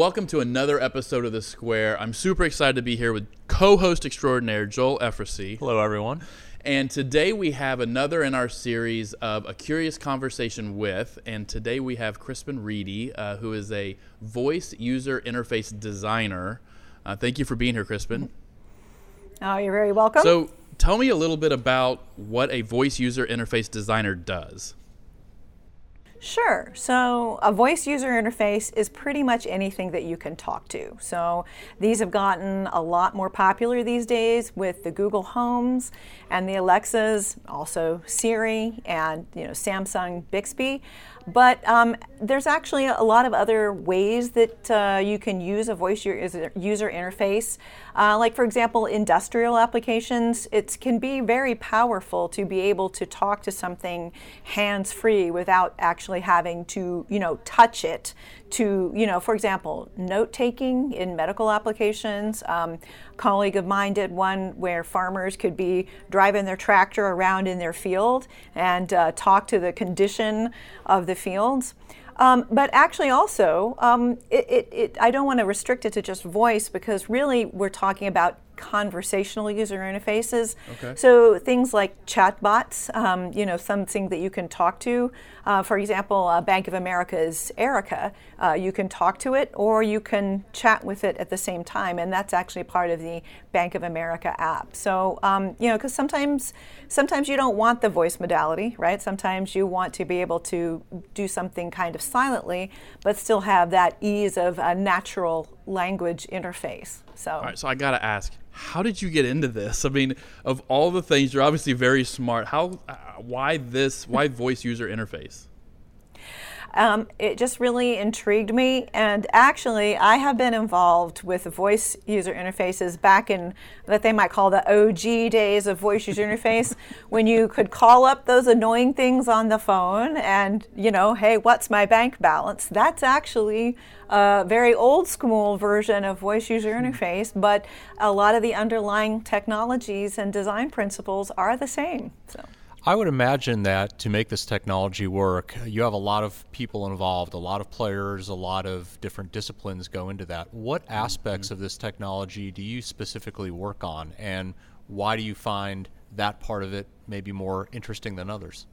Welcome to another episode of The Square. I'm super excited to be here with co host extraordinaire Joel Efrasy. Hello, everyone. And today we have another in our series of A Curious Conversation with. And today we have Crispin Reedy, uh, who is a voice user interface designer. Uh, thank you for being here, Crispin. Oh, you're very welcome. So, tell me a little bit about what a voice user interface designer does. Sure. So a voice user interface is pretty much anything that you can talk to. So these have gotten a lot more popular these days with the Google Homes and the Alexas, also Siri and you know Samsung Bixby. But um, there's actually a lot of other ways that uh, you can use a voice user interface. Uh, like, for example, industrial applications, it can be very powerful to be able to talk to something hands free without actually having to, you know, touch it. To, you know, for example, note taking in medical applications. Um, colleague of mine did one where farmers could be driving their tractor around in their field and uh, talk to the condition of the fields. Um, but actually, also, um, it, it, it, I don't want to restrict it to just voice because really we're talking about conversational user interfaces. Okay. So things like chatbots, um, you know, something that you can talk to. Uh, for example, uh, Bank of America's Erica, uh, you can talk to it or you can chat with it at the same time, and that's actually part of the Bank of America app. So um, you know, because sometimes sometimes you don't want the voice modality, right? Sometimes you want to be able to do something kind of silently, but still have that ease of a natural language interface. So, all right. So I got to ask, how did you get into this? I mean, of all the things, you're obviously very smart. How, uh, why this? Why voice user interface? Um, it just really intrigued me. And actually, I have been involved with voice user interfaces back in what they might call the OG days of voice user interface, when you could call up those annoying things on the phone and, you know, hey, what's my bank balance? That's actually a very old school version of voice user hmm. interface, but a lot of the underlying technologies and design principles are the same. So. I would imagine that to make this technology work, you have a lot of people involved, a lot of players, a lot of different disciplines go into that. What aspects mm-hmm. of this technology do you specifically work on, and why do you find that part of it maybe more interesting than others?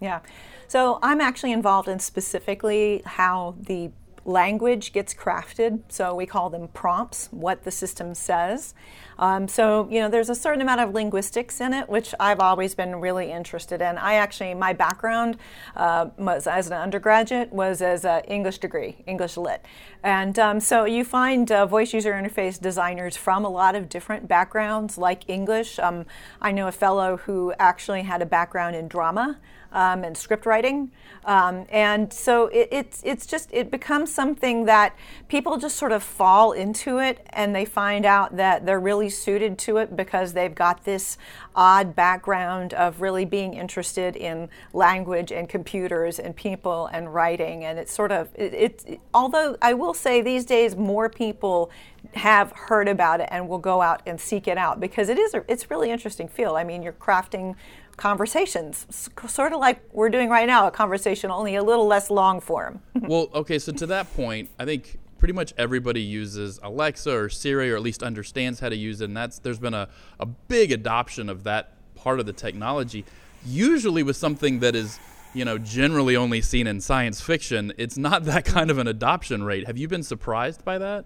Yeah. So I'm actually involved in specifically how the language gets crafted. So we call them prompts, what the system says. Um, so, you know, there's a certain amount of linguistics in it, which I've always been really interested in. I actually, my background uh, was as an undergraduate was as an English degree, English lit. And um, so you find uh, voice user interface designers from a lot of different backgrounds, like English. Um, I know a fellow who actually had a background in drama um, and script writing. Um, and so it, it's, it's just, it becomes something that people just sort of fall into it and they find out that they're really suited to it because they've got this odd background of really being interested in language and computers and people and writing. And it's sort of, it, it although I will say these days more people have heard about it and will go out and seek it out because it is a, it's really interesting field. I mean, you're crafting conversations, sort of like we're doing right now, a conversation only a little less long form. well, okay, so to that point, I think pretty much everybody uses Alexa or Siri or at least understands how to use it, and that's there's been a, a big adoption of that part of the technology. Usually with something that is you know generally only seen in science fiction, it's not that kind of an adoption rate. Have you been surprised by that?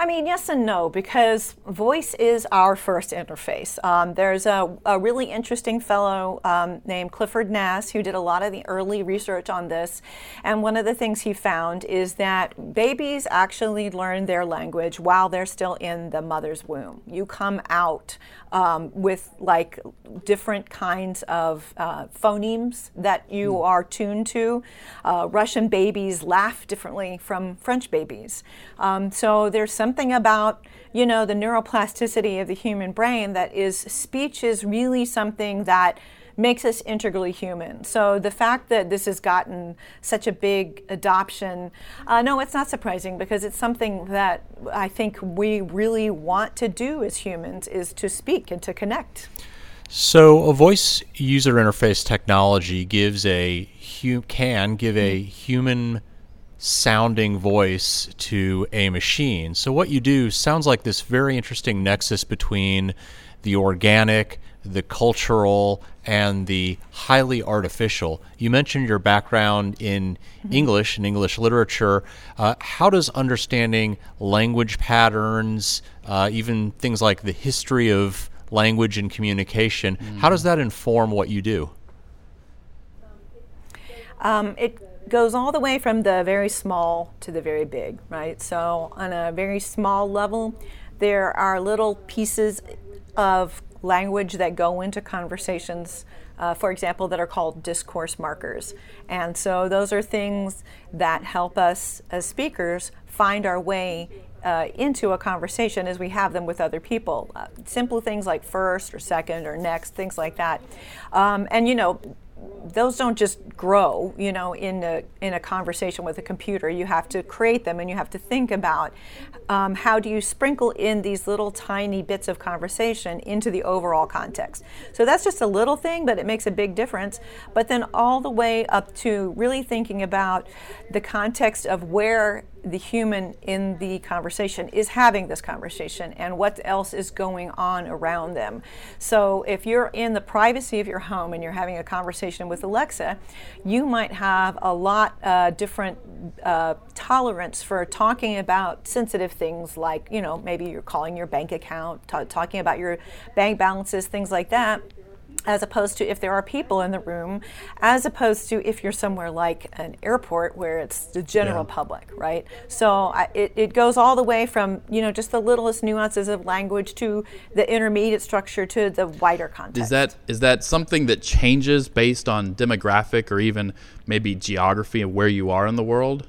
I mean, yes and no, because voice is our first interface. Um, there's a, a, really interesting fellow um, named Clifford Nass who did a lot of the early research on this. And one of the things he found is that babies actually learn their language while they're still in the mother's womb. You come out um, with like different kinds of uh, phonemes that you mm. are tuned to. Uh, Russian babies laugh differently from French babies. Um, so there's something about you know the neuroplasticity of the human brain that is speech is really something that makes us integrally human. So the fact that this has gotten such a big adoption, uh, no, it's not surprising because it's something that I think we really want to do as humans is to speak and to connect. So a voice user interface technology gives a hu- can give a human sounding voice to a machine. So, what you do sounds like this very interesting nexus between the organic, the cultural, and the highly artificial. You mentioned your background in mm-hmm. English and English literature. Uh, how does understanding language patterns, uh, even things like the history of language and communication, mm-hmm. how does that inform what you do? Um, it goes all the way from the very small to the very big, right? So, on a very small level, there are little pieces of language that go into conversations, uh, for example, that are called discourse markers. And so those are things that help us as speakers find our way uh, into a conversation as we have them with other people. Uh, simple things like first or second or next, things like that. Um, and you know, those don't just grow, you know, in a, in a conversation with a computer. You have to create them and you have to think about um, how do you sprinkle in these little tiny bits of conversation into the overall context. So that's just a little thing, but it makes a big difference. But then all the way up to really thinking about the context of where the human in the conversation is having this conversation and what else is going on around them. So if you're in the privacy of your home and you're having a conversation with Alexa, you might have a lot uh, different uh, tolerance for talking about sensitive things like, you know, maybe you're calling your bank account, t- talking about your bank balances, things like that as opposed to if there are people in the room, as opposed to if you're somewhere like an airport where it's the general yeah. public, right? So I, it, it goes all the way from, you know, just the littlest nuances of language to the intermediate structure to the wider context. Is that is that something that changes based on demographic or even maybe geography of where you are in the world?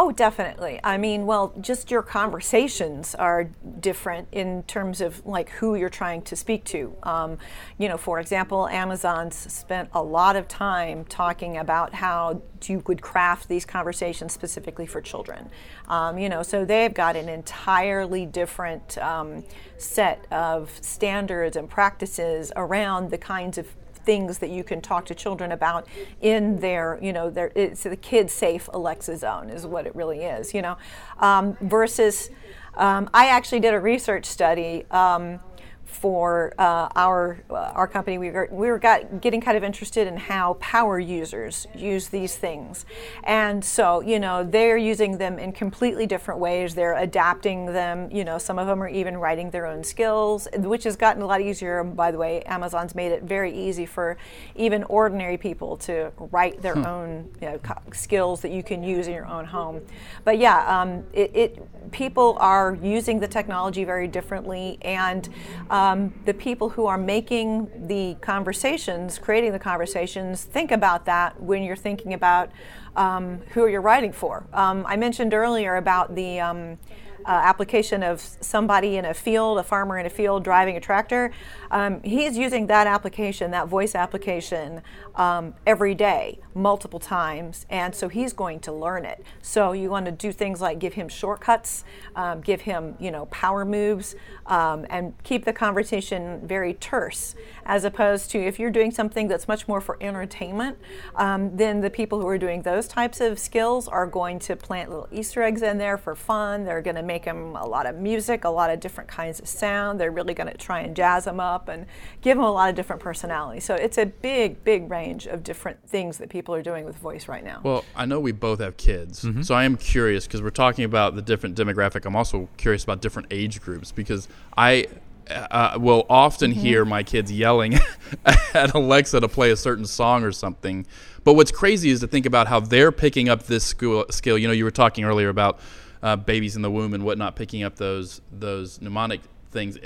Oh, definitely. I mean, well, just your conversations are different in terms of like who you're trying to speak to. Um, you know, for example, Amazon's spent a lot of time talking about how you could craft these conversations specifically for children. Um, you know, so they've got an entirely different um, set of standards and practices around the kinds of things that you can talk to children about in their, you know, their, it's the kid safe Alexa zone is what it really is, you know, um, versus um, I actually did a research study. Um, for uh, our uh, our company, we were we were got, getting kind of interested in how power users use these things, and so you know they're using them in completely different ways. They're adapting them. You know, some of them are even writing their own skills, which has gotten a lot easier. By the way, Amazon's made it very easy for even ordinary people to write their hmm. own you know, skills that you can use in your own home. But yeah, um, it, it people are using the technology very differently and. Um, um, the people who are making the conversations, creating the conversations, think about that when you're thinking about um, who you're writing for. Um, I mentioned earlier about the um, uh, application of somebody in a field, a farmer in a field driving a tractor. Um, he's using that application, that voice application, um, every day, multiple times, and so he's going to learn it. So you want to do things like give him shortcuts, um, give him, you know, power moves, um, and keep the conversation very terse, as opposed to if you're doing something that's much more for entertainment, um, then the people who are doing those types of skills are going to plant little Easter eggs in there for fun. They're going to make them a lot of music, a lot of different kinds of sound. They're really going to try and jazz them up and give them a lot of different personalities. So it's a big, big range of different things that people are doing with voice right now. Well, I know we both have kids, mm-hmm. so I am curious because we're talking about the different demographic. I'm also curious about different age groups because I uh, will often mm-hmm. hear my kids yelling at Alexa to play a certain song or something. But what's crazy is to think about how they're picking up this skill. skill. You know, you were talking earlier about uh, babies in the womb and whatnot picking up those those mnemonic things.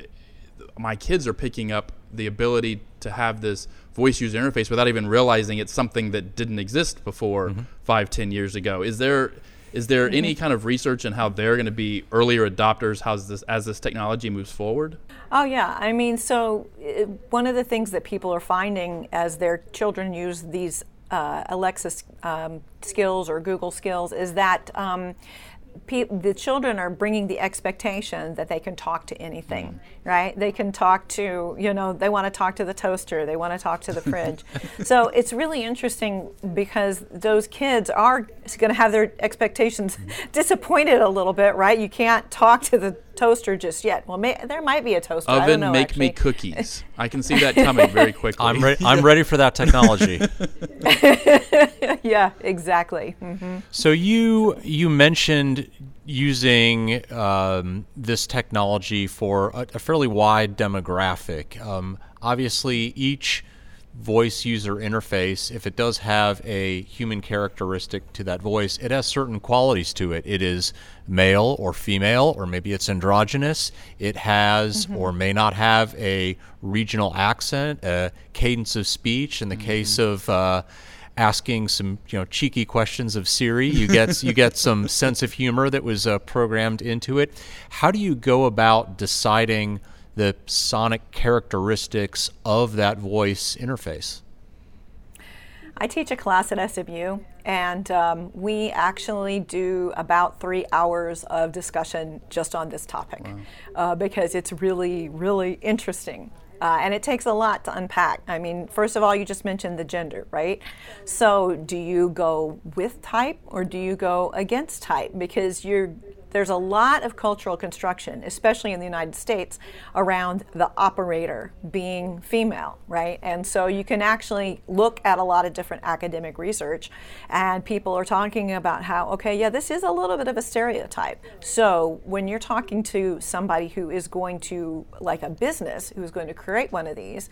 My kids are picking up the ability to have this voice user interface without even realizing it's something that didn't exist before mm-hmm. five, ten years ago. Is there is there mm-hmm. any kind of research in how they're going to be earlier adopters how's this, as this technology moves forward? Oh, yeah. I mean, so it, one of the things that people are finding as their children use these uh, Alexa um, skills or Google skills is that um, pe- the children are bringing the expectation that they can talk to anything, mm. right? They can talk to, you know, they want to talk to the toaster, they want to talk to the fridge. so it's really interesting because those kids are going to have their expectations mm. disappointed a little bit, right? You can't talk to the toaster just yet. Well, may, there might be a toaster. I don't Oven, know, make me cookies. I can see that coming very quickly. I'm ready. I'm ready for that technology. yeah, exactly. hmm So you you mentioned using um, this technology for a, a fairly wide demographic. Um, obviously, each voice user interface, if it does have a human characteristic to that voice, it has certain qualities to it. It is male or female, or maybe it's androgynous. It has or may not have a regional accent, a cadence of speech. In the case of uh, asking some you know cheeky questions of Siri. You get you get some sense of humor that was uh, programmed into it. How do you go about deciding the sonic characteristics of that voice interface? I teach a class at SMU, and um, we actually do about three hours of discussion just on this topic uh, because it's really, really interesting. Uh, and it takes a lot to unpack. I mean, first of all, you just mentioned the gender, right? So, do you go with type or do you go against type? Because you're there's a lot of cultural construction, especially in the United States, around the operator being female, right? And so you can actually look at a lot of different academic research, and people are talking about how, okay, yeah, this is a little bit of a stereotype. So when you're talking to somebody who is going to, like a business, who's going to create one of these,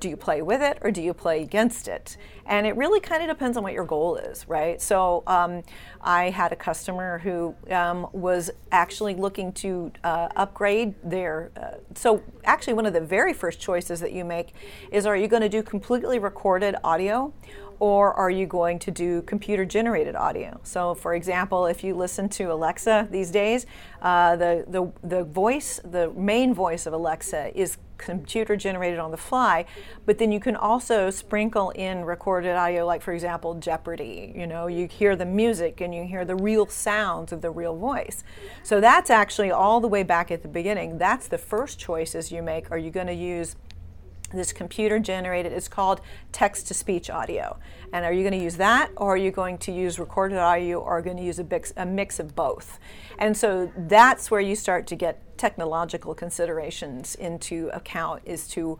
do you play with it or do you play against it? And it really kind of depends on what your goal is, right? So um, I had a customer who um, was actually looking to uh, upgrade their. Uh, so actually, one of the very first choices that you make is: Are you going to do completely recorded audio? Or are you going to do computer generated audio? So, for example, if you listen to Alexa these days, uh, the, the, the voice, the main voice of Alexa is computer generated on the fly, but then you can also sprinkle in recorded audio, like for example, Jeopardy. You know, you hear the music and you hear the real sounds of the real voice. So that's actually all the way back at the beginning. That's the first choices you make. Are you going to use this computer generated it's called text to speech audio and are you going to use that or are you going to use recorded audio or are you going to use a mix, a mix of both and so that's where you start to get technological considerations into account is to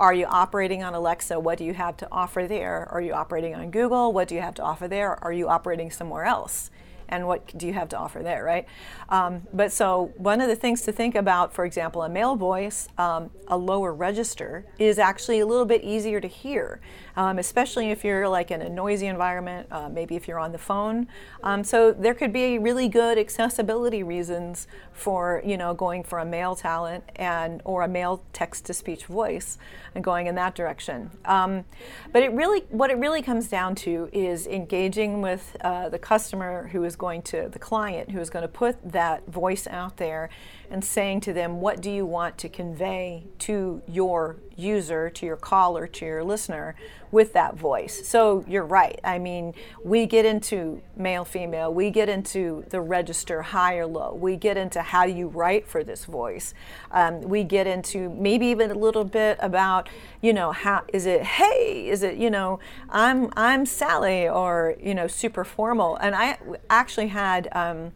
are you operating on Alexa? What do you have to offer there? Are you operating on Google? What do you have to offer there? Are you operating somewhere else? And what do you have to offer there, right? Um, but so one of the things to think about, for example, a male voice, um, a lower register is actually a little bit easier to hear, um, especially if you're like in a noisy environment, uh, maybe if you're on the phone. Um, so there could be really good accessibility reasons for you know going for a male talent and or a male text-to-speech voice and going in that direction. Um, but it really, what it really comes down to is engaging with uh, the customer who is going to the client who is going to put that voice out there and saying to them, what do you want to convey to your user, to your caller, to your listener with that voice? So you're right. I mean, we get into male, female, we get into the register high or low, we get into how you write for this voice, um, we get into maybe even a little bit about, you know, how is it, hey, is it, you know, I'm, I'm Sally or, you know, super formal. And I actually had, um,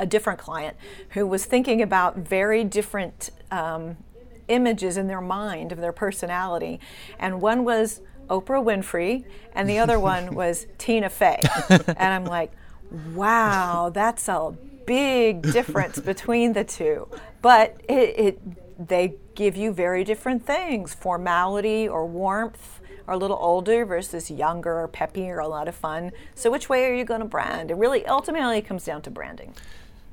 a different client who was thinking about very different um, images in their mind of their personality. And one was Oprah Winfrey, and the other one was Tina Fey. And I'm like, wow, that's a big difference between the two. But it, it, they give you very different things formality or warmth are a little older versus younger or peppy or a lot of fun. So, which way are you going to brand? It really ultimately comes down to branding.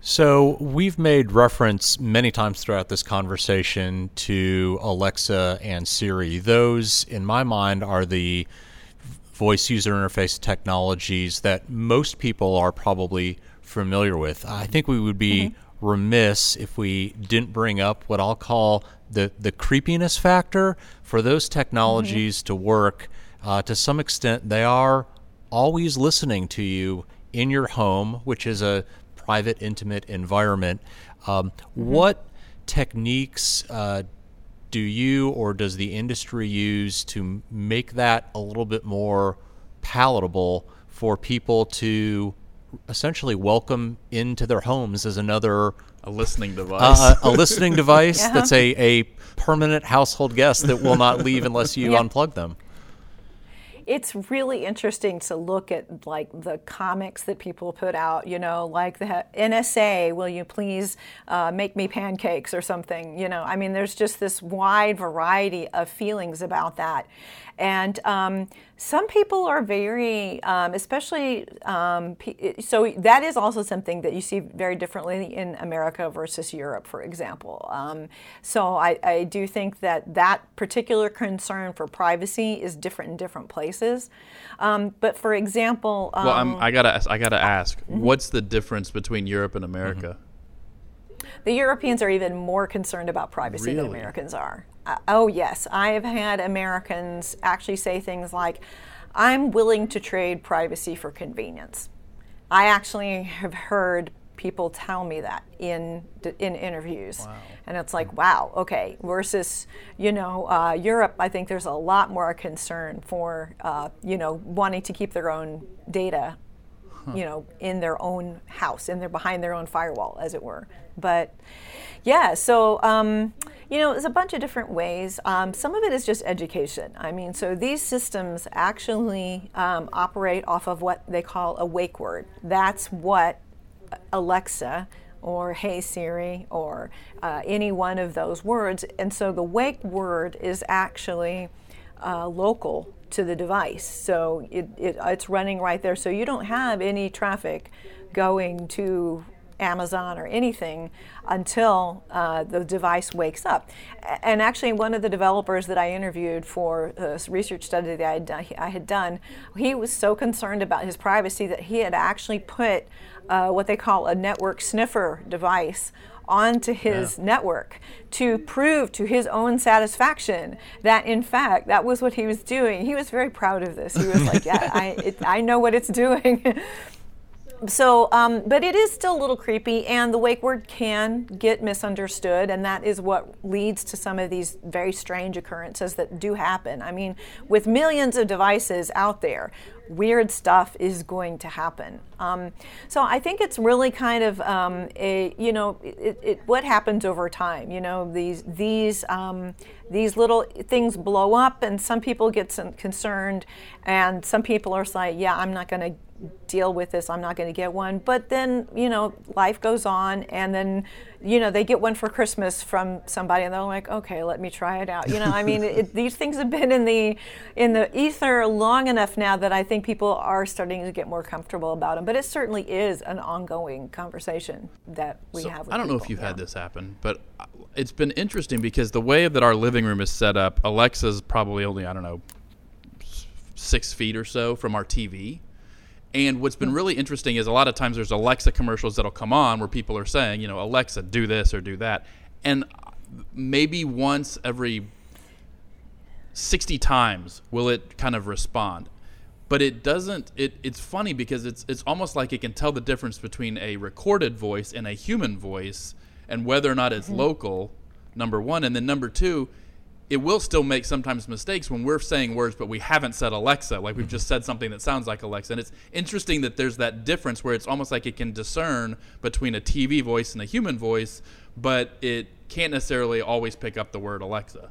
So, we've made reference many times throughout this conversation to Alexa and Siri. Those, in my mind, are the voice user interface technologies that most people are probably familiar with. I think we would be mm-hmm. remiss if we didn't bring up what I'll call the, the creepiness factor for those technologies mm-hmm. to work. Uh, to some extent, they are always listening to you in your home, which is a private, intimate environment. Um, What techniques uh, do you or does the industry use to make that a little bit more palatable for people to essentially welcome into their homes as another A listening device. uh, a listening device Yeah. that's a, a permanent household guest that will not leave unless you Yeah. unplug them. It's really interesting to look at like the comics that people put out you know like the nsa will you please uh, make me pancakes? or something you know. I mean there's just this wide variety of feelings about that and um, some people are very um, especially um, so that is also something that you see very differently in america versus europe for example. Um, so I, I do think that that particular concern for privacy is different in different places. Um, but for example um, well, I'm, I gotta, I gotta ask, what's the difference between Europe and America? The Europeans are even more concerned about privacy than Americans are. Uh, oh, yes. I have had Americans actually say things like, I'm willing to trade privacy for convenience. I actually have heard people tell me that in in interviews, and it's like, wow, okay. Versus, you know, uh, Europe, I think there's a lot more concern for, uh, you know, wanting to keep their own data you know, in their own house, in their behind their own firewall, as it were. But yeah, so um, you know, there's a bunch of different ways. Um, some of it is just education. I mean, so these systems actually um, operate off of what they call a wake word. That's what Alexa or Hey Siri or uh, any one of those words. And so the wake word is actually uh, local to the device. So it, it, it's running right there. So you don't have any traffic going to Amazon or anything until uh, the device wakes up. And actually, one of the developers that I interviewed for this research study that I had, done, I had done, he was so concerned about his privacy that he had actually put uh, what they call a network sniffer device onto his network to prove to his own satisfaction that in fact that was what he was doing. He was very proud of this. He was like yeah i, it, I know what it's doing. So um, but it is still a little creepy and the wake word can get misunderstood and that is what leads to some of these very strange occurrences that do happen. I mean with millions of devices out there weird stuff is going to happen. Um, so i think it's really kind of um, a you know it, it, what happens over time you know these these um, these little things blow up and some people get some concerned and some people are like yeah i'm not going to deal with this i'm not going to get one but then you know life goes on and then you know they get one for christmas from somebody and they're like okay let me try it out you know i mean it, these things have been in the in the ether long enough now that i think people are starting to get more comfortable about them but it certainly is an ongoing conversation that we So, have with I don't know if you've yeah. had this happen, but uh, it's been interesting because the way that our living room is set up, Alexa's probably only I don't know six feet or so from our TV. And what's been hmm. really interesting is a lot of times there's Alexa commercials that'll come on where people are saying, you know, Alexa, do this or do that, and maybe once every 60 times will it kind of respond. But it doesn't it, it's funny because it's it's almost like it can tell the difference between a recorded voice and a human voice and whether or not it's mm-hmm. local number one. And then number two it will still make sometimes mistakes when we're saying words but we haven't said alexa. Like we've mm-hmm. just said something that sounds like alexa. And it's interesting that there's that difference where it's almost like it can discern between a tv voice and a human voice but it can't necessarily always pick up the word alexa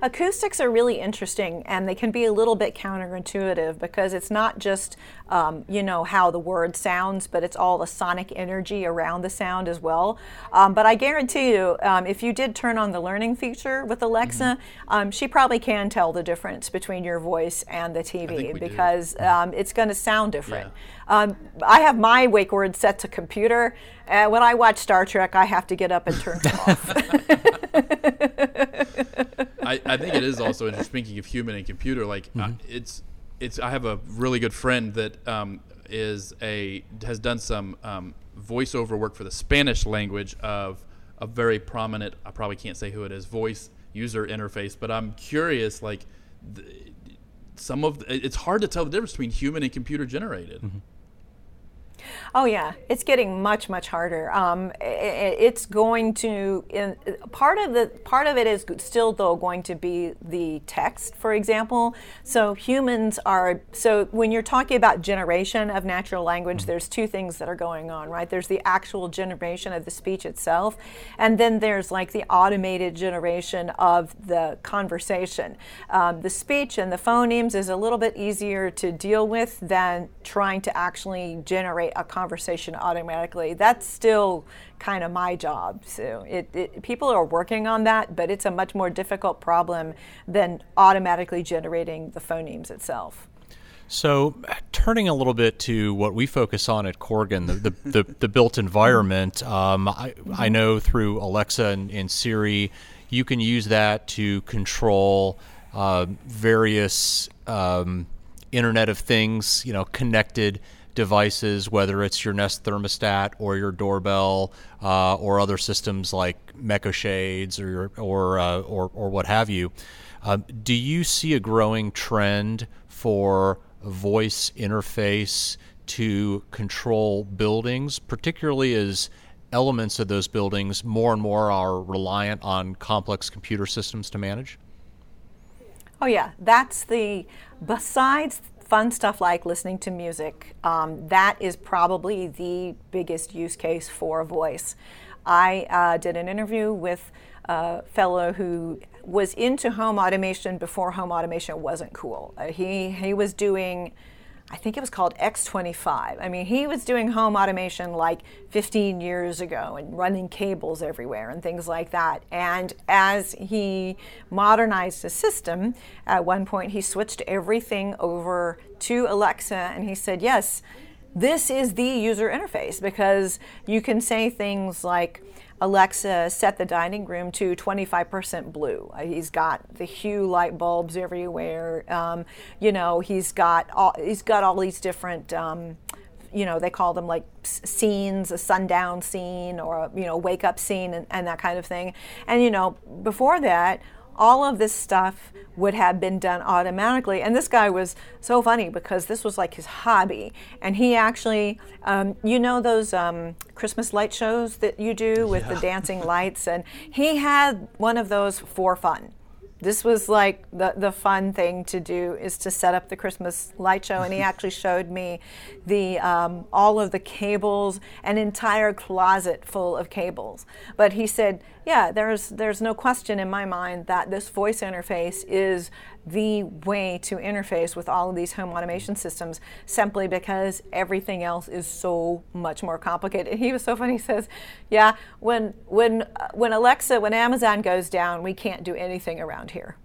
Acoustics are really interesting and they can be a little bit counterintuitive because it's not just, um, you know, how the word sounds, but it's all the sonic energy around the sound as well. Um, but I guarantee you, um, if you did turn on the learning feature with Alexa, um, she probably can tell the difference between your voice and the TV because um, it's going to sound different. Um, I have my wake word set to computer. Uh, when I watch Star Trek, I have to get up and turn it off. I, I think it is also interesting. Speaking of human and computer, like uh, it's it's. I have a really good friend that um, is a has done some um, voiceover work for the Spanish language of a very prominent. I probably can't say who it is. Voice user interface, but I'm curious. Like th- some of the, it's hard to tell the difference between human and computer generated. Oh yeah, it's getting much much harder. Um, it, it's going to in, part of the part of it is still though going to be the text, for example. So humans are so when you're talking about generation of natural language, there's two things that are going on, right? There's the actual generation of the speech itself, and then there's like the automated generation of the conversation. Um, the speech and the phonemes is a little bit easier to deal with than trying to actually generate a conversation automatically. That's still kind of my job. So it, it, people are working on that, but it's a much more difficult problem than automatically generating the phonemes itself. So, turning a little bit to what we focus on at Corgan, the, the, the, the built environment, um, I, I, know through Alexa and, and, Siri, you can use that to control uh, various um, Internet of Things, you know, connected devices, whether it's your Nest thermostat or your doorbell uh, or other systems like Mecho Shades or or, uh, or, or what have you. Um, do you see a growing trend for voice interface to control buildings, particularly as elements of those buildings more and more are reliant on complex computer systems to manage? Oh, yeah. That's the, besides fun stuff like listening to music, um, that is probably the biggest use case for voice. I uh, did an interview with a fellow who was into home automation before home automation wasn't cool. Uh, he, he was doing I think it was called X25. I mean, he was doing home automation like 15 years ago and running cables everywhere and things like that. And as he modernized the system, at one point he switched everything over to Alexa and he said, Yes, this is the user interface because you can say things like, Alexa set the dining room to 25% blue. Uh, he's got the hue light bulbs everywhere. Um, you know, he's got all, he's got all these different. Um, you know, they call them like scenes, a sundown scene or a, you know, wake up scene and, and that kind of thing. And, you know, before that, all of this stuff would have been done automatically. And this guy was so funny because this was like his hobby. And he actually, um, you know, those um, Christmas light shows that you do with yeah. the dancing lights? And he had one of those for fun this was like the, the fun thing to do is to set up the Christmas light show. And he actually showed me the um, all of the cables, an entire closet full of cables. But he said, yeah, there's there's no question in my mind that this voice interface is the way to interface with all of these home automation systems simply because everything else is so much more complicated. And He was so funny. He says, "Yeah, when when uh, when Alexa, when Amazon goes down, we can't do anything around here."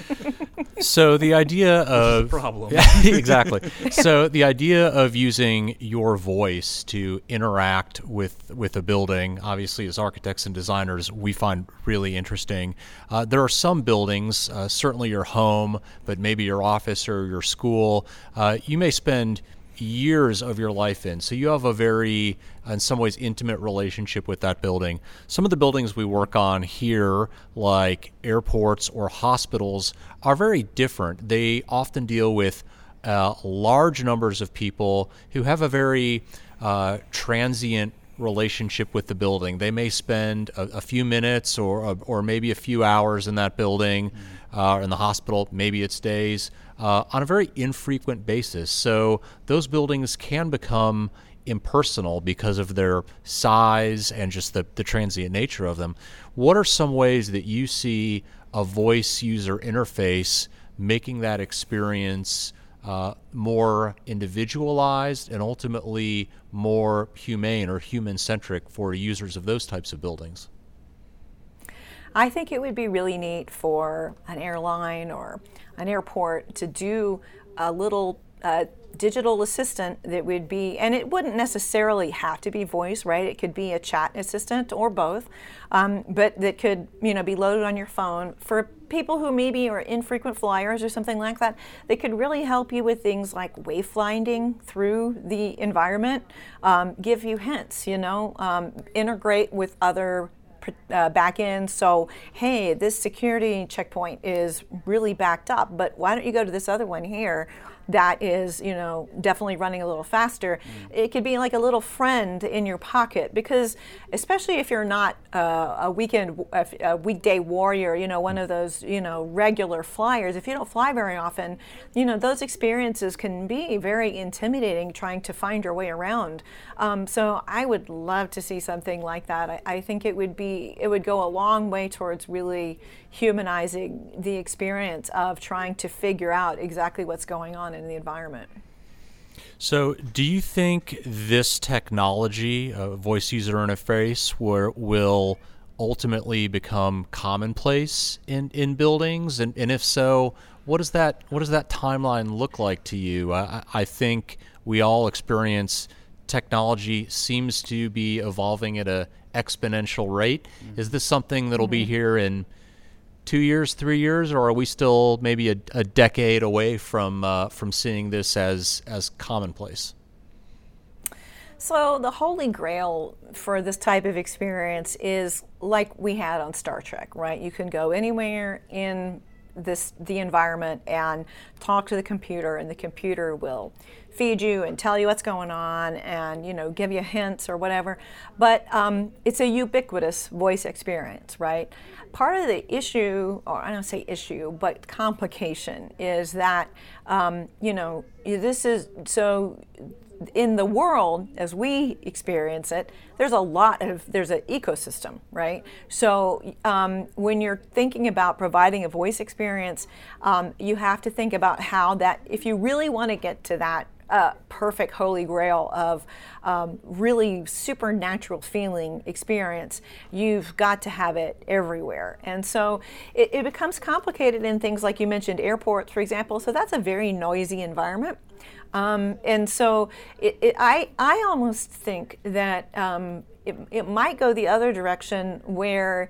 so the idea of problem. exactly. So the idea of using your voice to interact with with a building, obviously, as architects and designers, we find really interesting. Uh, there are some buildings, uh, certainly your home, but maybe your office or your school, uh, you may spend years of your life in. So you have a very, in some ways, intimate relationship with that building. Some of the buildings we work on here, like airports or hospitals, are very different. They often deal with uh, large numbers of people who have a very uh, transient relationship with the building. They may spend a, a few minutes or, or maybe a few hours in that building. Mm-hmm uh, in the hospital, maybe it's days, uh, on a very infrequent basis. So those buildings can become impersonal because of their size and just the, the transient nature of them. What are some ways that you see a voice user interface making that experience uh, more individualized and ultimately more humane or human centric for users of those types of buildings? I think it would be really neat for an airline or an airport to do a little digital assistant that would be, and it wouldn't necessarily have to be voice, right? It could be a chat assistant or both, um, but that could, you know, be loaded on your phone for people who maybe are infrequent flyers or something like that. They could really help you with things like wayfinding through the environment, um, give you hints, you know, um, integrate with other uh, back in. So, hey, this security checkpoint is really backed up, but why don't you go to this other one here? That is, you know, definitely running a little faster. Mm. It could be like a little friend in your pocket because, especially if you're not uh, a weekend, a weekday warrior, you know, one of those, you know, regular flyers. If you don't fly very often, you know, those experiences can be very intimidating trying to find your way around. Um, so I would love to see something like that. I, I think it would be, it would go a long way towards really humanizing the experience of trying to figure out exactly what's going on in the environment. So, do you think this technology, uh, voice user interface, where will ultimately become commonplace in, in buildings? And, and if so, what does that what does that timeline look like to you? I, I think we all experience technology seems to be evolving at a exponential rate. Mm-hmm. Is this something that'll mm-hmm. be here in two years, three years, or are we still maybe a, a decade away from uh, from seeing this as as commonplace? So the holy grail for this type of experience is like we had on Star Trek, right? You can go anywhere in this the environment and talk to the computer and the computer will feed you and tell you what's going on and you know give you hints or whatever but um, it's a ubiquitous voice experience right part of the issue, or I don't say issue, but complication is that, um, you know, this is so in the world as we experience it there's a lot of there's an ecosystem right? So um, when you're thinking about providing a voice experience um, you have to think about how that if you really want to get to that a perfect holy grail of um, really supernatural feeling experience, you've got to have it everywhere. And so it, it becomes complicated in things like you mentioned airports, for example. So that's a very noisy environment. Um, and so it, it, I, I almost think that um, it, it might go the other direction where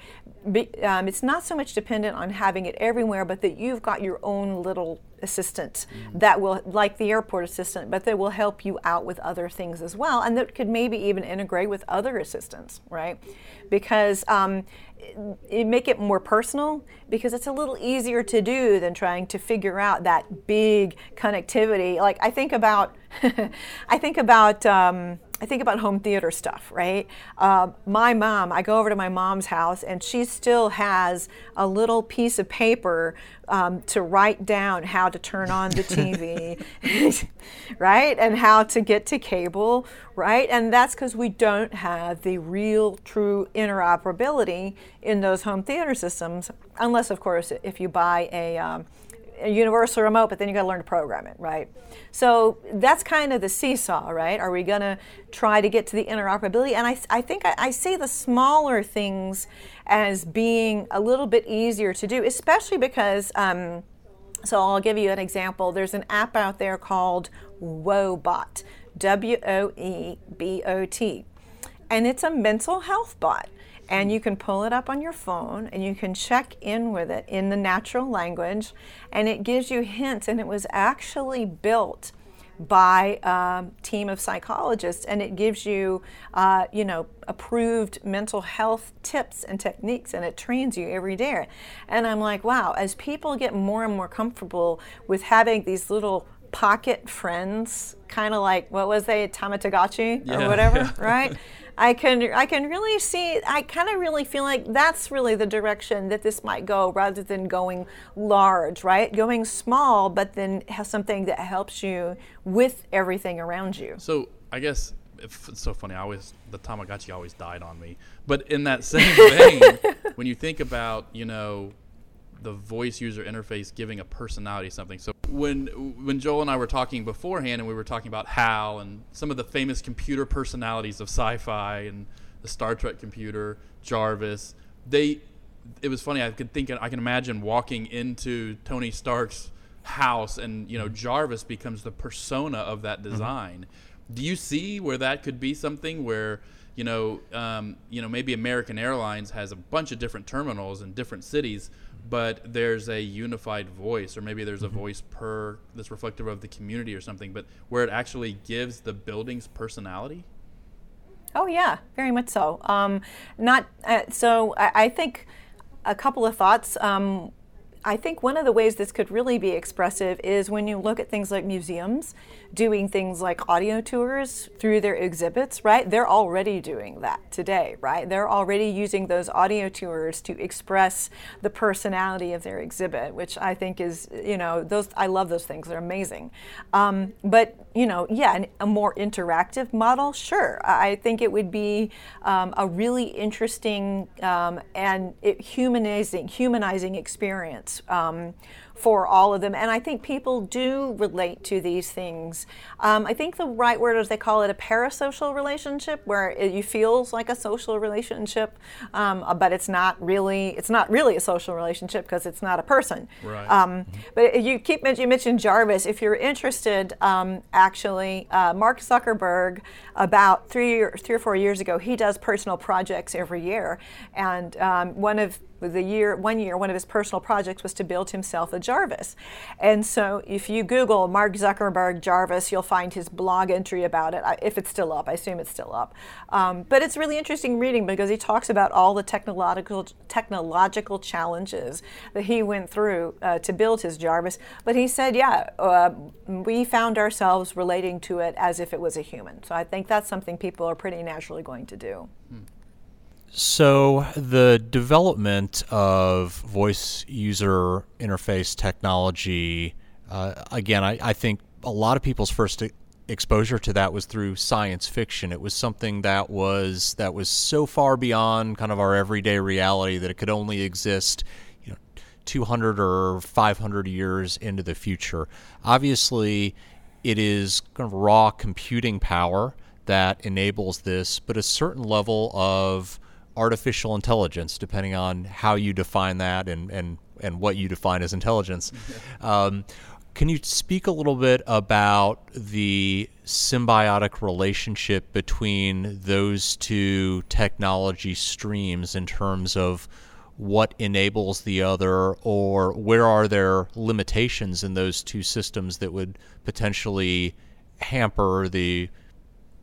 um, it's not so much dependent on having it everywhere, but that you've got your own little assistant mm-hmm. that will, like the airport assistant, but that will help you out with other things as well, and that could maybe even integrate with other assistants, right? Because um, it, it make it more personal because it's a little easier to do than trying to figure out that big connectivity. Like I think about, I think about. Um, I think about home theater stuff, right? Uh, my mom, I go over to my mom's house and she still has a little piece of paper um, to write down how to turn on the TV, right? And how to get to cable, right? And that's because we don't have the real, true interoperability in those home theater systems, unless, of course, if you buy a um, a universal remote, but then you got to learn to program it, right? So that's kind of the seesaw, right? Are we going to try to get to the interoperability? And I, I think I, I see the smaller things as being a little bit easier to do, especially because. Um, so I'll give you an example. There's an app out there called Woebot, W O E B O T, and it's a mental health bot and you can pull it up on your phone and you can check in with it in the natural language. And it gives you hints and it was actually built by a team of psychologists and it gives you uh, you know approved mental health tips and techniques and it trains you every day. And i'm like wow as people get more and more comfortable with having these little pocket friends kind of like what was they Tamagotchi yeah, or whatever yeah. right I can I can really see I kind of really feel like that's really the direction that this might go rather than going large, right? Going small, but then has something that helps you with everything around you. So I guess it's so funny. I always the Tamagotchi always died on me. But in that same vein, when you think about you know the voice user interface giving a personality something. So when when Joel and I were talking beforehand, and we were talking about HAL and some of the famous computer personalities of sci-fi and the Star Trek computer, Jarvis, they it was funny. I could think I can imagine walking into Tony Stark's house, and you know Jarvis becomes the persona of that mm-hmm. design. Mm-hmm. Do you see where that could be something where you know, um, you know, maybe American Airlines has a bunch of different terminals in different cities, but there's a unified voice, or maybe there's a mm-hmm. voice per that's reflective of the community or something, but where it actually gives the building's personality. Oh yeah, very much so. Um, not uh, so. I, I, think a couple of thoughts. Um, I think one of the ways this could really be expressive is when you look at things like museums doing things like audio tours through their exhibits, right? They're already doing that today, right? They're already using those audio tours to express the personality of their exhibit, which I think is, you know, those, I love those things. They're amazing. Um, but, you know, yeah, a more interactive model, sure. I think it would be um, a really interesting um, and it humanizing, humanizing experience um, for all of them. And I think people do relate to these things. Um, I think the right word is they call it a parasocial relationship, where it you feels like a social relationship, um, uh, but it's not really. It's not really a social relationship because it's not a person. Right. Um, but you keep you mentioned Jarvis. If you're interested, um, actually, uh, Mark Zuckerberg about three or three or four years ago, he does personal projects every year, and um, one of the year one year one of his personal projects was to build himself a jarvis. And so if you google mark zuckerberg jarvis you'll find his blog entry about it if it's still up i assume it's still up. Um, but it's really interesting reading because he talks about all the technological technological challenges that he went through uh, to build his jarvis. But he said yeah uh, we found ourselves relating to it as if it was a human. So i think that's something people are pretty naturally going to do. Hmm. So, the development of voice user interface technology, uh, again, I, I, think a lot of people's first exposure to that was through science fiction. It was something that was that was so far beyond kind of our everyday reality that it could only exist, you know, 200 or 500 years into the future. Obviously, it is kind of raw computing power that enables this, but a certain level of artificial intelligence, depending on how you define that and, and, and what you define as intelligence. Um, can you speak a little bit about the symbiotic relationship between those two technology streams in terms of what enables the other, or where are there limitations in those two systems that would potentially hamper the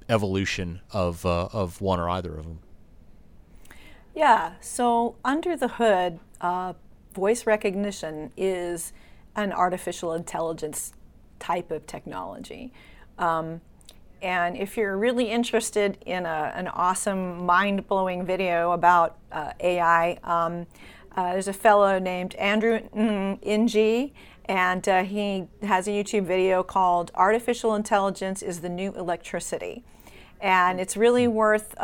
evolution of, uh, of one or either of them? Yeah, so under the hood, uh, voice recognition is an artificial intelligence type of technology. Um, and if you're really interested in a, an awesome, mind blowing video about uh, AI, um, uh, there's a fellow named Andrew Ng, and uh, he has a YouTube video called Artificial Intelligence is the New Electricity. And it's really worth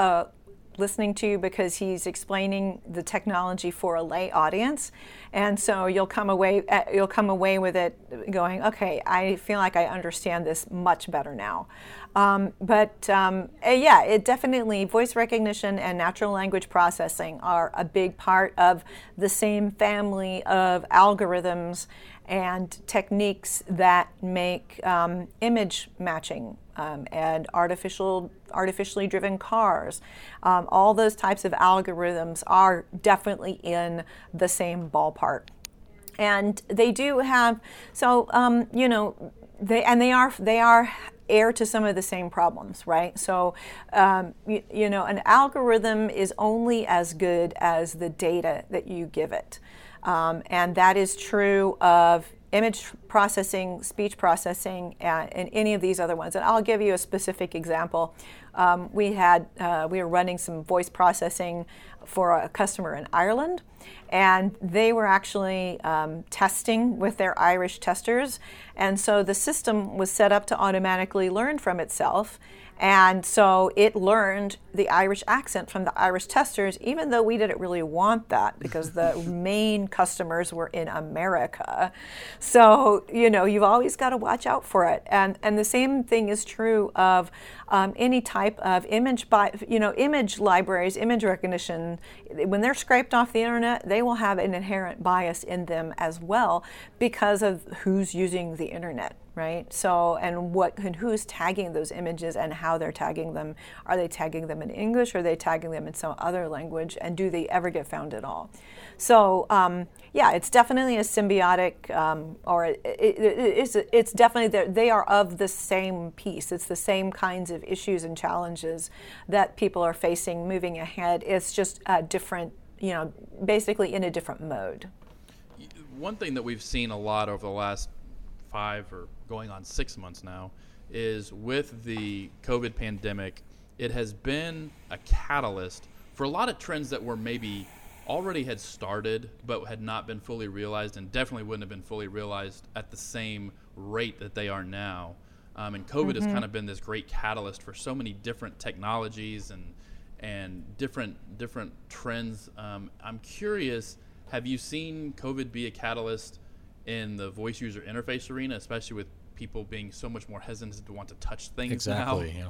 listening to because he's explaining the technology for a lay audience, and so you'll come away uh, you'll come away with it going, okay, I feel like I understand this much better now. Um, but um, uh, yeah, it definitely voice recognition and natural language processing are a big part of the same family of algorithms and techniques that make um, image matching um, and artificial artificially driven cars. Um, all those types of algorithms are definitely in the same ballpark. And they do have, so, um, you know, they, and they are, they are heir to some of the same problems, right? So, um, you, you, know, an algorithm is only as good as the data that you give it. Um, and that is true of image processing, speech processing, and, and, any of these other ones. And I'll give you a specific example. Um, we had uh, we were running some voice processing for a customer in Ireland, and they were actually um, testing with their Irish testers, and so the system was set up to automatically learn from itself and so it learned the Irish accent from the Irish testers, even though we didn't really want that because the main customers were in America. So, you know, you've always got to watch out for it. And, and the same thing is true of um, any type of image, by, you know, image libraries, image recognition. When they're scraped off the internet, they will have an inherent bias in them as well because of who's using the internet right? So, and what and who's tagging those images and how they're tagging them? Are they tagging them in English? Or are they tagging them in some other language? And do they ever get found at all? So, um, yeah, it's definitely a symbiotic, um, or it, it, it's it's definitely they are of the same piece. It's the same kinds of issues and challenges that people are facing moving ahead. It's just a different, you know, basically in a different mode. one thing that we've seen a lot over the last five or going on six months now is with the COVID pandemic, it has been a catalyst for a lot of trends that were maybe already had started but had not been fully realized and definitely wouldn't have been fully realized at the same rate that they are now. Um, and COVID mm-hmm. has kind of been this great catalyst for so many different technologies and and different different trends. Um, I'm curious, have you seen COVID be a catalyst in the voice user interface arena, especially with people being so much more hesitant to want to touch things exactly, now? Yeah.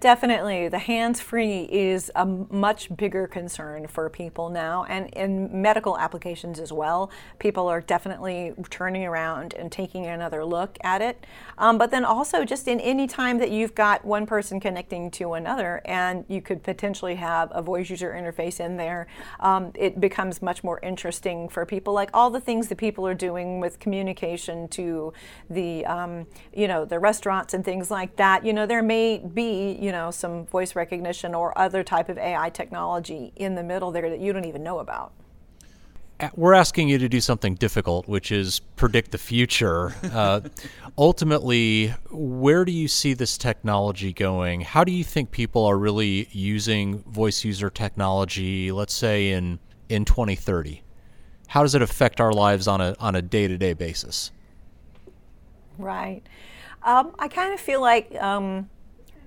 Definitely. The hands free is a much bigger concern for people now, and in medical applications as well. People are definitely turning around and taking another look at it. Um, but then also, just in any time that you've got one person connecting to another, and you could potentially have a voice user interface in there, um, it becomes much more interesting for people. Like all the things that people are doing with communication to the, um, you know, the restaurants and things like that. You know, there may be, you know, some voice recognition or other type of AI technology in the middle there that you don't even know about. We're asking you to do something difficult, which is predict the future. Uh, ultimately, where do you see this technology going? How do you think people are really using voice user technology, let's say in, in 2030? How does it affect our lives on a, on a day to day basis? Right. Um, I kind of feel like um,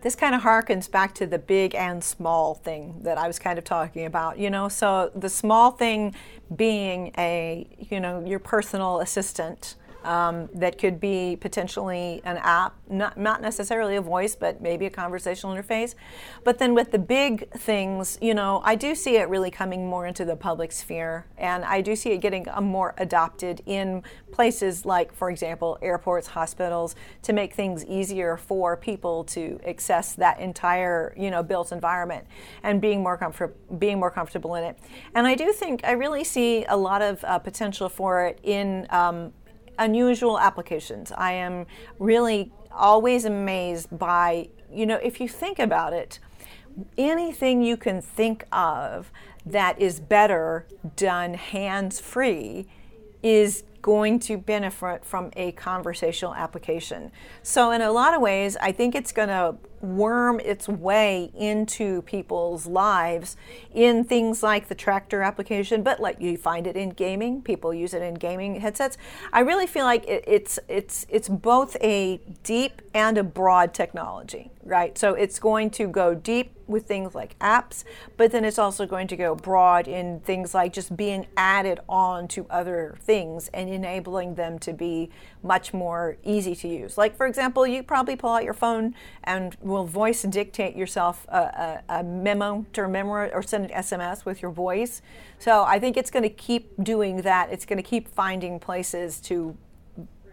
this kind of harkens back to the big and small thing that I was kind of talking about, you know. So the small thing being a, you know, your personal assistant um, that could be potentially an app, not, not necessarily a voice, but maybe a conversational interface. But then with the big things, you know, I do see it really coming more into the public sphere, and I do see it getting more adopted in places like, for example, airports, hospitals, to make things easier for people to access that entire, you know, built environment and being more comfort, being more comfortable in it. And I do think I really see a lot of uh, potential for it in um, unusual applications. I am really always amazed by, you know, if you think about it, anything you can think of that is better done hands free is going to benefit from a conversational application. So, in a lot of ways, I think it's going to worm its way into people's lives in things like the tractor application, but like you find it in gaming. People use it in gaming headsets. I really feel like it, it's it's it's both a deep and a broad technology, right? So it's going to go deep with things like apps, but then it's also going to go broad in things like just being added on to other things and enabling them to be much more easy to use. Like, for example, you probably pull out your phone and will voice dictate yourself a, a, a memo to remember or send an SMS with your voice. So I think it's going to keep doing that. It's going to keep finding places to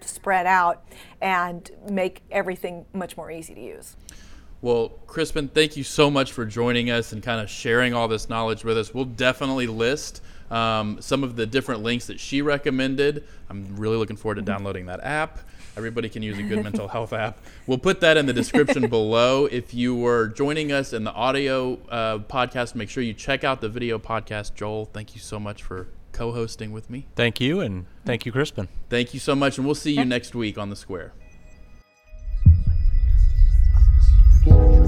spread out and make everything much more easy to use. Well, Crispin, thank you so much for joining us and kind of sharing all this knowledge with us. We'll definitely list um, some of the different links that she recommended. I'm really looking forward to downloading that app. Everybody can use a good mental health app. We'll put that in the description below. If you were joining us in the audio uh, podcast, make sure you check out the video podcast. Joel, thank you so much for co hosting with me. Thank you, and thank you, Crispin. Thank you so much, and we'll see you next week on The Square. Thank you.